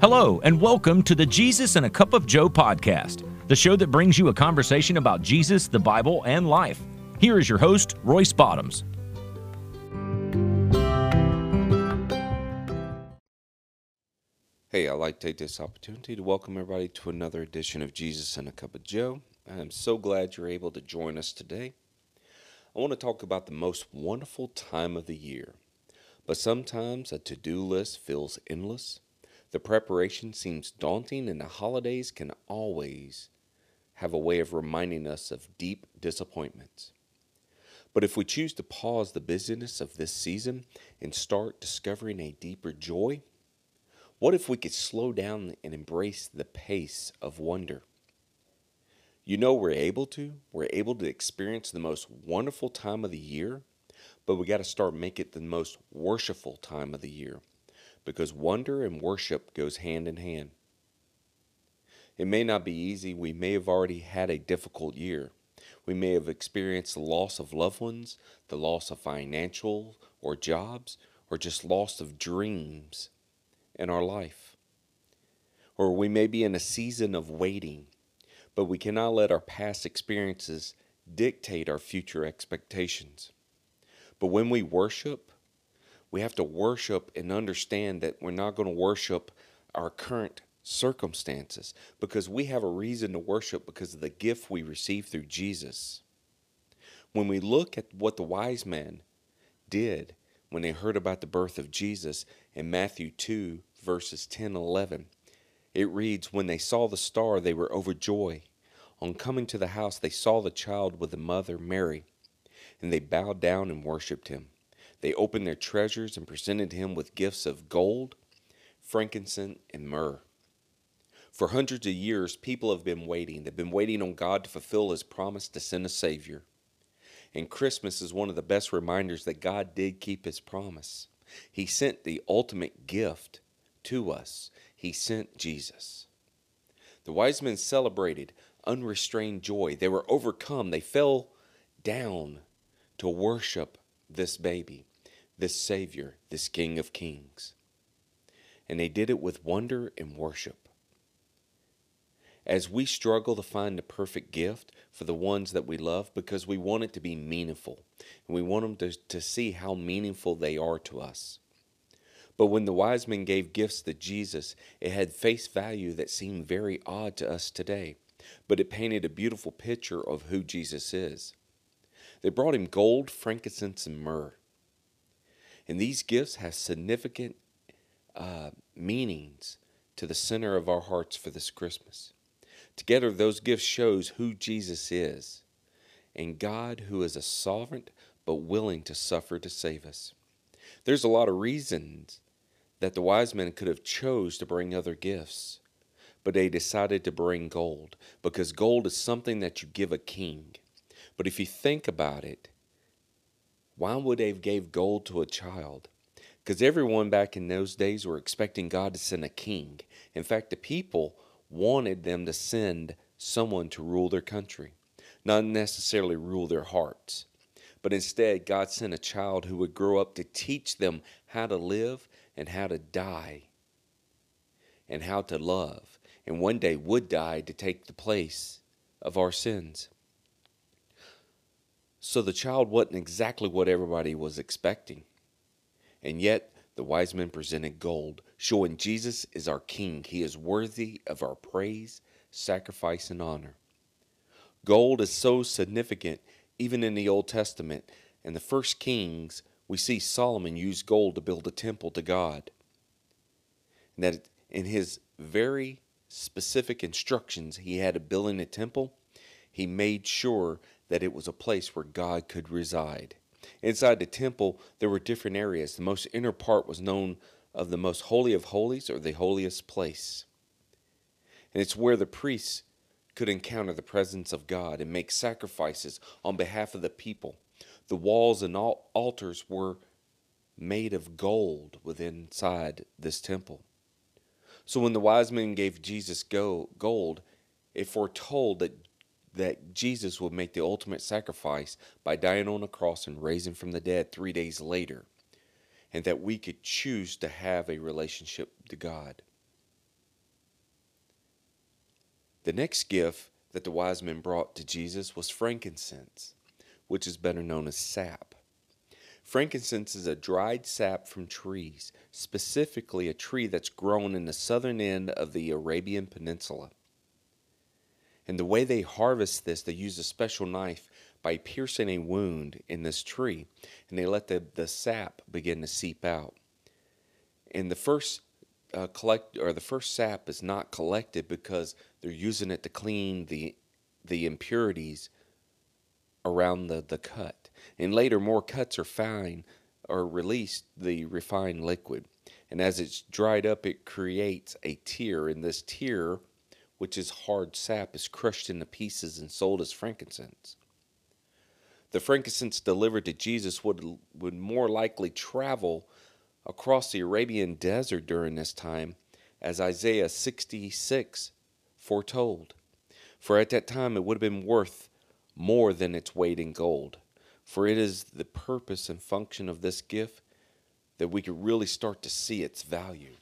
Hello, and welcome to the Jesus and a Cup of Joe podcast, the show that brings you a conversation about Jesus, the Bible, and life. Here is your host, Royce Bottoms. Hey, I'd like to take this opportunity to welcome everybody to another edition of Jesus and a Cup of Joe. I am so glad you're able to join us today. I want to talk about the most wonderful time of the year, but sometimes a to do list feels endless. The preparation seems daunting, and the holidays can always have a way of reminding us of deep disappointments. But if we choose to pause the busyness of this season and start discovering a deeper joy, what if we could slow down and embrace the pace of wonder? You know, we're able to. We're able to experience the most wonderful time of the year, but we got to start making it the most worshipful time of the year because wonder and worship goes hand in hand. It may not be easy. We may have already had a difficult year. We may have experienced the loss of loved ones, the loss of financial or jobs, or just loss of dreams in our life. Or we may be in a season of waiting, but we cannot let our past experiences dictate our future expectations. But when we worship, we have to worship and understand that we're not going to worship our current circumstances because we have a reason to worship because of the gift we receive through Jesus. When we look at what the wise men did when they heard about the birth of Jesus in Matthew 2, verses 10 and 11. It reads, When they saw the star, they were overjoyed. On coming to the house, they saw the child with the mother, Mary, and they bowed down and worshipped him. They opened their treasures and presented him with gifts of gold, frankincense, and myrrh. For hundreds of years, people have been waiting. They've been waiting on God to fulfill his promise to send a Savior. And Christmas is one of the best reminders that God did keep his promise. He sent the ultimate gift to us. He sent Jesus. The wise men celebrated unrestrained joy. They were overcome. They fell down to worship this baby, this Savior, this King of Kings. And they did it with wonder and worship. As we struggle to find the perfect gift for the ones that we love because we want it to be meaningful and we want them to, to see how meaningful they are to us. But when the wise men gave gifts to Jesus, it had face value that seemed very odd to us today, but it painted a beautiful picture of who Jesus is. They brought him gold, frankincense, and myrrh. And these gifts have significant uh, meanings to the center of our hearts for this Christmas. Together, those gifts shows who Jesus is and God who is a sovereign but willing to suffer to save us. There's a lot of reasons that the wise men could have chose to bring other gifts, but they decided to bring gold because gold is something that you give a king. But if you think about it, why would they have gave gold to a child? Because everyone back in those days were expecting God to send a king. In fact, the people wanted them to send someone to rule their country, not necessarily rule their hearts. But instead, God sent a child who would grow up to teach them how to live and how to die and how to love, and one day would die to take the place of our sins. So the child wasn't exactly what everybody was expecting. And yet, the wise men presented gold, showing Jesus is our King. He is worthy of our praise, sacrifice, and honor. Gold is so significant even in the Old Testament. In the first Kings, we see Solomon use gold to build a temple to God. And that in his very specific instructions he had of building a temple, he made sure that it was a place where God could reside. Inside the temple, there were different areas. The most inner part was known of the most holy of holies or the holiest place. And it's where the priests could encounter the presence of God and make sacrifices on behalf of the people. The walls and altars were made of gold within inside this temple. So when the wise men gave Jesus gold, it foretold that that Jesus would make the ultimate sacrifice by dying on a cross and raising from the dead 3 days later, and that we could choose to have a relationship to God. The next gift that the wise men brought to Jesus was frankincense, which is better known as sap. Frankincense is a dried sap from trees, specifically a tree that's grown in the southern end of the Arabian Peninsula. And the way they harvest this, they use a special knife by piercing a wound in this tree, and they let the, the sap begin to seep out. And the first uh, collect or the first sap is not collected because they're using it to clean the the impurities around the, the cut. And later more cuts are fine or released the refined liquid. And as it's dried up it creates a tear and this tear which is hard sap is crushed into pieces and sold as frankincense. The frankincense delivered to Jesus would would more likely travel across the Arabian desert during this time, as Isaiah 66 foretold. For at that time it would have been worth more than its weight in gold. For it is the purpose and function of this gift that we could really start to see its value.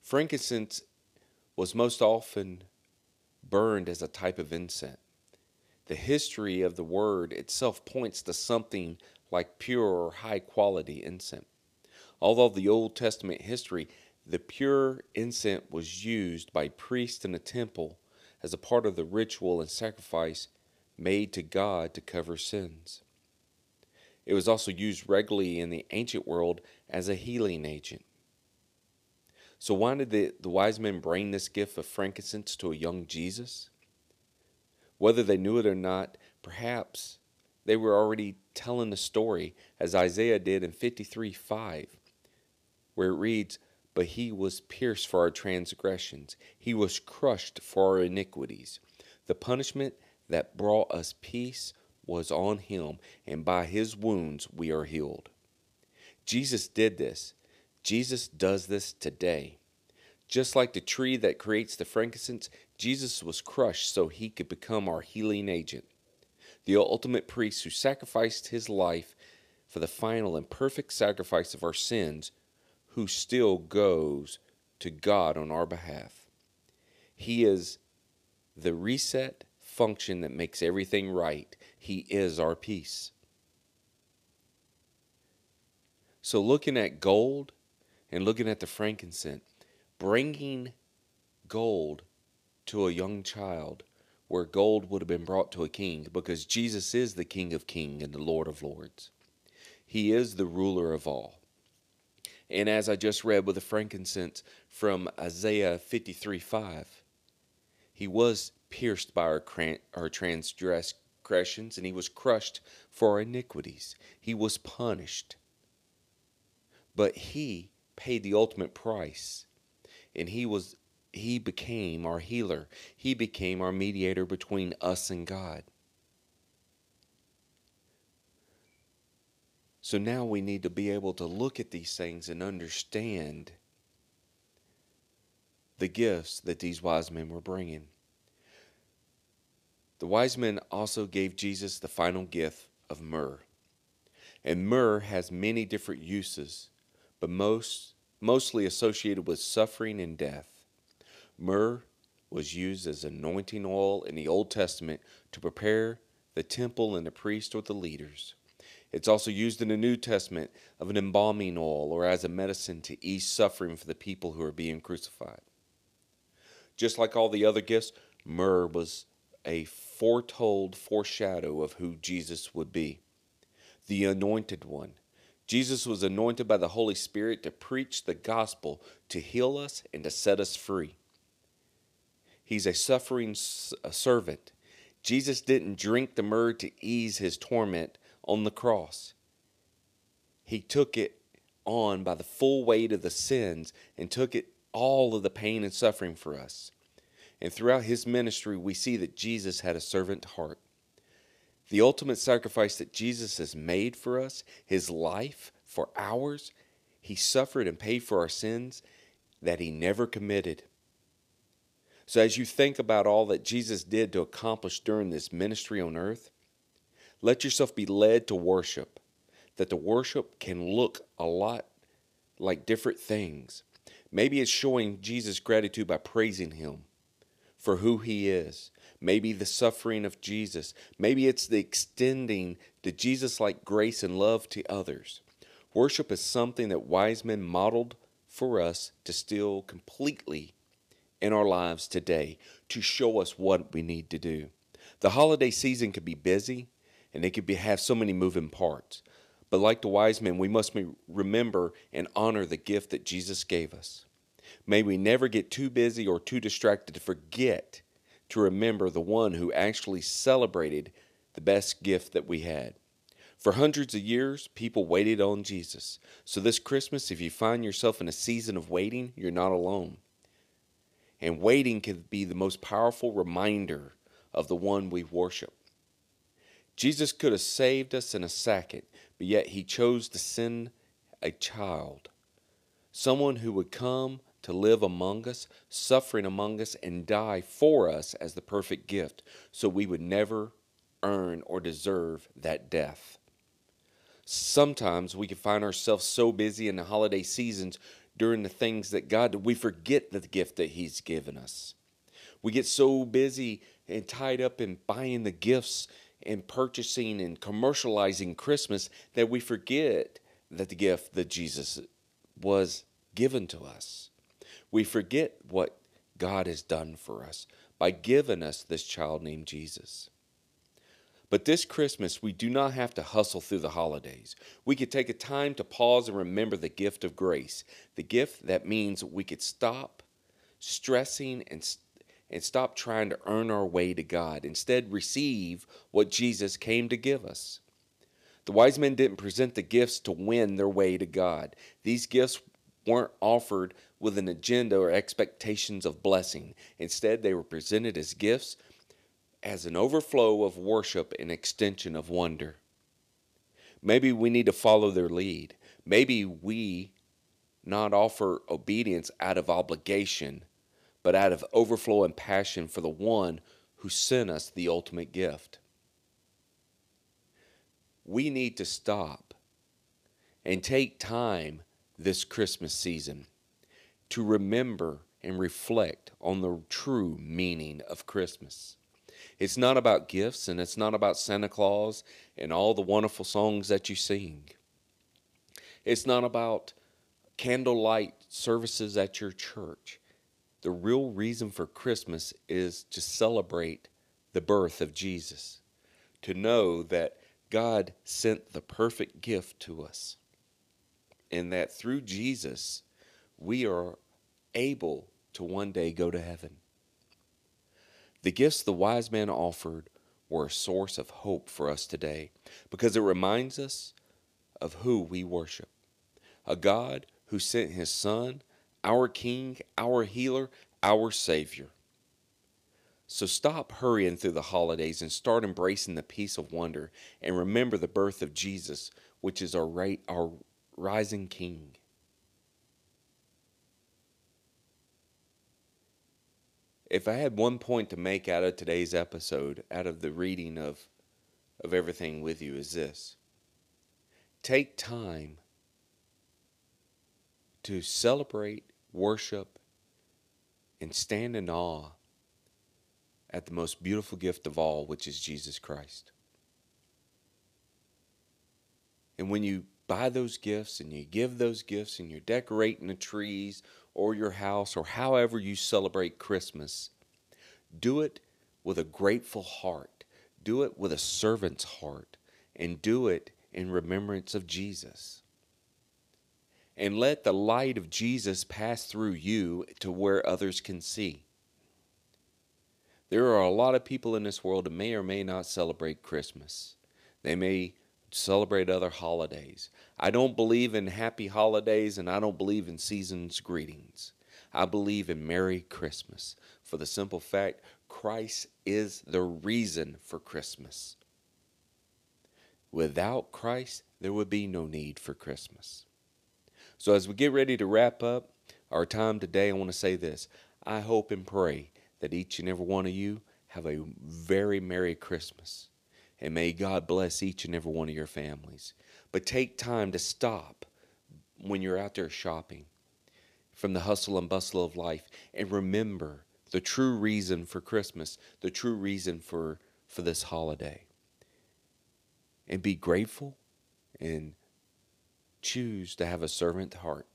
Frankincense was most often burned as a type of incense. The history of the word itself points to something like pure or high quality incense. Although the Old Testament history, the pure incense was used by priests in the temple as a part of the ritual and sacrifice made to God to cover sins. It was also used regularly in the ancient world as a healing agent. So, why did the, the wise men bring this gift of frankincense to a young Jesus? Whether they knew it or not, perhaps they were already telling the story, as Isaiah did in 53 5 where it reads, But he was pierced for our transgressions, he was crushed for our iniquities. The punishment that brought us peace was on him, and by his wounds we are healed. Jesus did this. Jesus does this today. Just like the tree that creates the frankincense, Jesus was crushed so he could become our healing agent. The ultimate priest who sacrificed his life for the final and perfect sacrifice of our sins who still goes to God on our behalf. He is the reset function that makes everything right. He is our peace. So, looking at gold and looking at the frankincense, bringing gold to a young child where gold would have been brought to a king because Jesus is the King of kings and the Lord of lords. He is the ruler of all. And as I just read with the frankincense from Isaiah 53 5, he was pierced by our, our transgressions and he was crushed for our iniquities. He was punished. But he paid the ultimate price and he was he became our healer. He became our mediator between us and God. So now we need to be able to look at these things and understand the gifts that these wise men were bringing. The wise men also gave Jesus the final gift of myrrh. And myrrh has many different uses, but most mostly associated with suffering and death. Myrrh was used as anointing oil in the Old Testament to prepare the temple and the priest or the leaders. It's also used in the New Testament of an embalming oil or as a medicine to ease suffering for the people who are being crucified. Just like all the other gifts, myrrh was a foretold foreshadow of who Jesus would be the anointed one. Jesus was anointed by the Holy Spirit to preach the gospel, to heal us, and to set us free. He's a suffering servant. Jesus didn't drink the myrrh to ease his torment, on the cross. He took it on by the full weight of the sins and took it all of the pain and suffering for us. And throughout his ministry, we see that Jesus had a servant heart. The ultimate sacrifice that Jesus has made for us, his life for ours, he suffered and paid for our sins that he never committed. So, as you think about all that Jesus did to accomplish during this ministry on earth, let yourself be led to worship, that the worship can look a lot like different things. Maybe it's showing Jesus gratitude by praising Him for who he is. Maybe the suffering of Jesus. Maybe it's the extending the Jesus like grace and love to others. Worship is something that wise men modeled for us to still completely in our lives today to show us what we need to do. The holiday season could be busy and it could be, have so many moving parts. But like the wise men, we must remember and honor the gift that Jesus gave us. May we never get too busy or too distracted to forget to remember the one who actually celebrated the best gift that we had. For hundreds of years, people waited on Jesus. So this Christmas, if you find yourself in a season of waiting, you're not alone. And waiting can be the most powerful reminder of the one we worship. Jesus could have saved us in a second, but yet he chose to send a child, someone who would come to live among us, suffering among us, and die for us as the perfect gift, so we would never earn or deserve that death. Sometimes we can find ourselves so busy in the holiday seasons during the things that God, we forget the gift that He's given us. We get so busy and tied up in buying the gifts and purchasing and commercializing Christmas that we forget that the gift that Jesus was given to us. We forget what God has done for us by giving us this child named Jesus. But this Christmas, we do not have to hustle through the holidays. We could take a time to pause and remember the gift of grace, the gift that means we could stop stressing and, and stop trying to earn our way to God. Instead, receive what Jesus came to give us. The wise men didn't present the gifts to win their way to God. These gifts weren't offered with an agenda or expectations of blessing. Instead, they were presented as gifts as an overflow of worship and extension of wonder. Maybe we need to follow their lead. Maybe we not offer obedience out of obligation, but out of overflow and passion for the one who sent us the ultimate gift. We need to stop and take time this Christmas season to remember and reflect on the true meaning of Christmas. It's not about gifts and it's not about Santa Claus and all the wonderful songs that you sing. It's not about candlelight services at your church. The real reason for Christmas is to celebrate the birth of Jesus, to know that God sent the perfect gift to us and that through Jesus, we are able to one day go to heaven. The gifts the wise men offered were a source of hope for us today because it reminds us of who we worship a God who sent his Son, our King, our healer, our Savior. So stop hurrying through the holidays and start embracing the peace of wonder and remember the birth of Jesus, which is our, our rising king. If I had one point to make out of today's episode, out of the reading of, of everything with you, is this take time to celebrate, worship, and stand in awe at the most beautiful gift of all, which is Jesus Christ. And when you buy those gifts and you give those gifts and you're decorating the trees or your house or however you celebrate Christmas, do it with a grateful heart. Do it with a servant's heart. And do it in remembrance of Jesus. And let the light of Jesus pass through you to where others can see. There are a lot of people in this world that may or may not celebrate Christmas. They may celebrate other holidays. I don't believe in happy holidays and I don't believe in season's greetings. I believe in Merry Christmas for the simple fact Christ is the reason for Christmas. Without Christ, there would be no need for Christmas. So, as we get ready to wrap up our time today, I want to say this. I hope and pray that each and every one of you have a very Merry Christmas and may God bless each and every one of your families. But take time to stop when you're out there shopping from the hustle and bustle of life and remember the true reason for Christmas, the true reason for, for this holiday. And be grateful and choose to have a servant heart.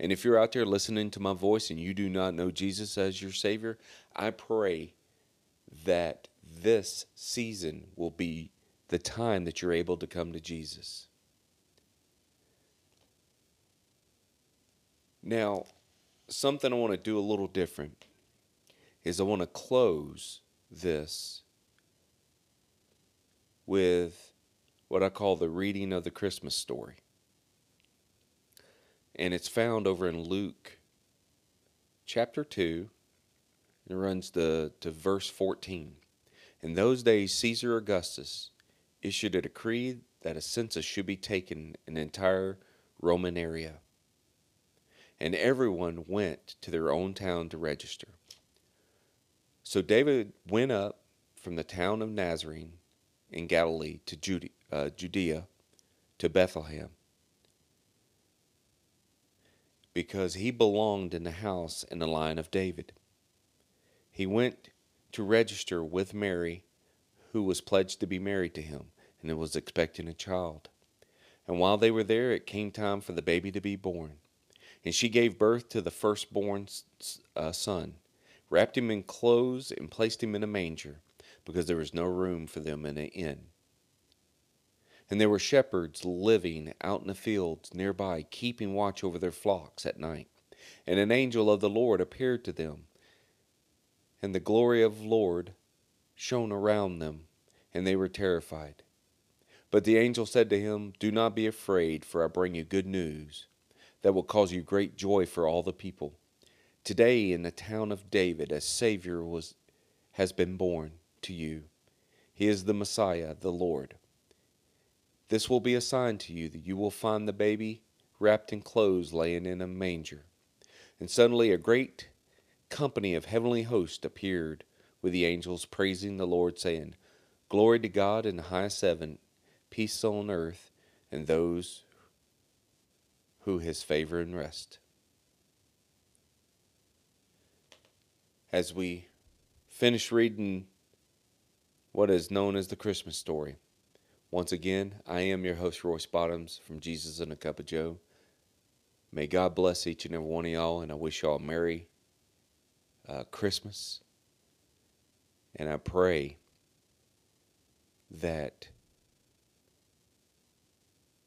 And if you're out there listening to my voice and you do not know Jesus as your Savior, I pray that this season will be the time that you're able to come to Jesus. Now, something I want to do a little different is I want to close this with what I call the reading of the Christmas story. And it's found over in Luke chapter 2. It runs to, to verse 14. In those days, Caesar Augustus issued a decree that a census should be taken in the entire Roman area. And everyone went to their own town to register. So David went up from the town of Nazarene in Galilee to Judea, uh, Judea to Bethlehem because he belonged in the house in the line of David. He went to register with Mary, who was pledged to be married to him and was expecting a child. And while they were there, it came time for the baby to be born. And she gave birth to the firstborn uh, son, wrapped him in clothes, and placed him in a manger, because there was no room for them in an inn. And there were shepherds living out in the fields nearby, keeping watch over their flocks at night. And an angel of the Lord appeared to them, and the glory of the Lord shone around them, and they were terrified. But the angel said to him, Do not be afraid, for I bring you good news that will cause you great joy for all the people. Today in the town of David a Savior was, has been born to you. He is the Messiah, the Lord. This will be a sign to you that you will find the baby wrapped in clothes laying in a manger. And suddenly a great company of heavenly hosts appeared with the angels praising the Lord, saying, Glory to God in the highest heaven, peace on earth, and those who his favor and rest. As we finish reading what is known as the Christmas story, once again, I am your host, Royce Bottoms from Jesus and a Cup of Joe. May God bless each and every one of y'all, and I wish y'all Merry uh, Christmas. And I pray that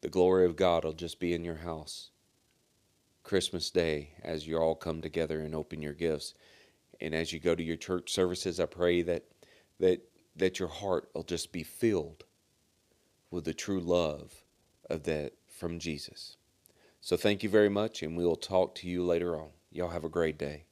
the glory of God will just be in your house Christmas Day as you all come together and open your gifts. And as you go to your church services, I pray that that that your heart will just be filled with the true love of that from Jesus. So thank you very much, and we will talk to you later on. Y'all have a great day.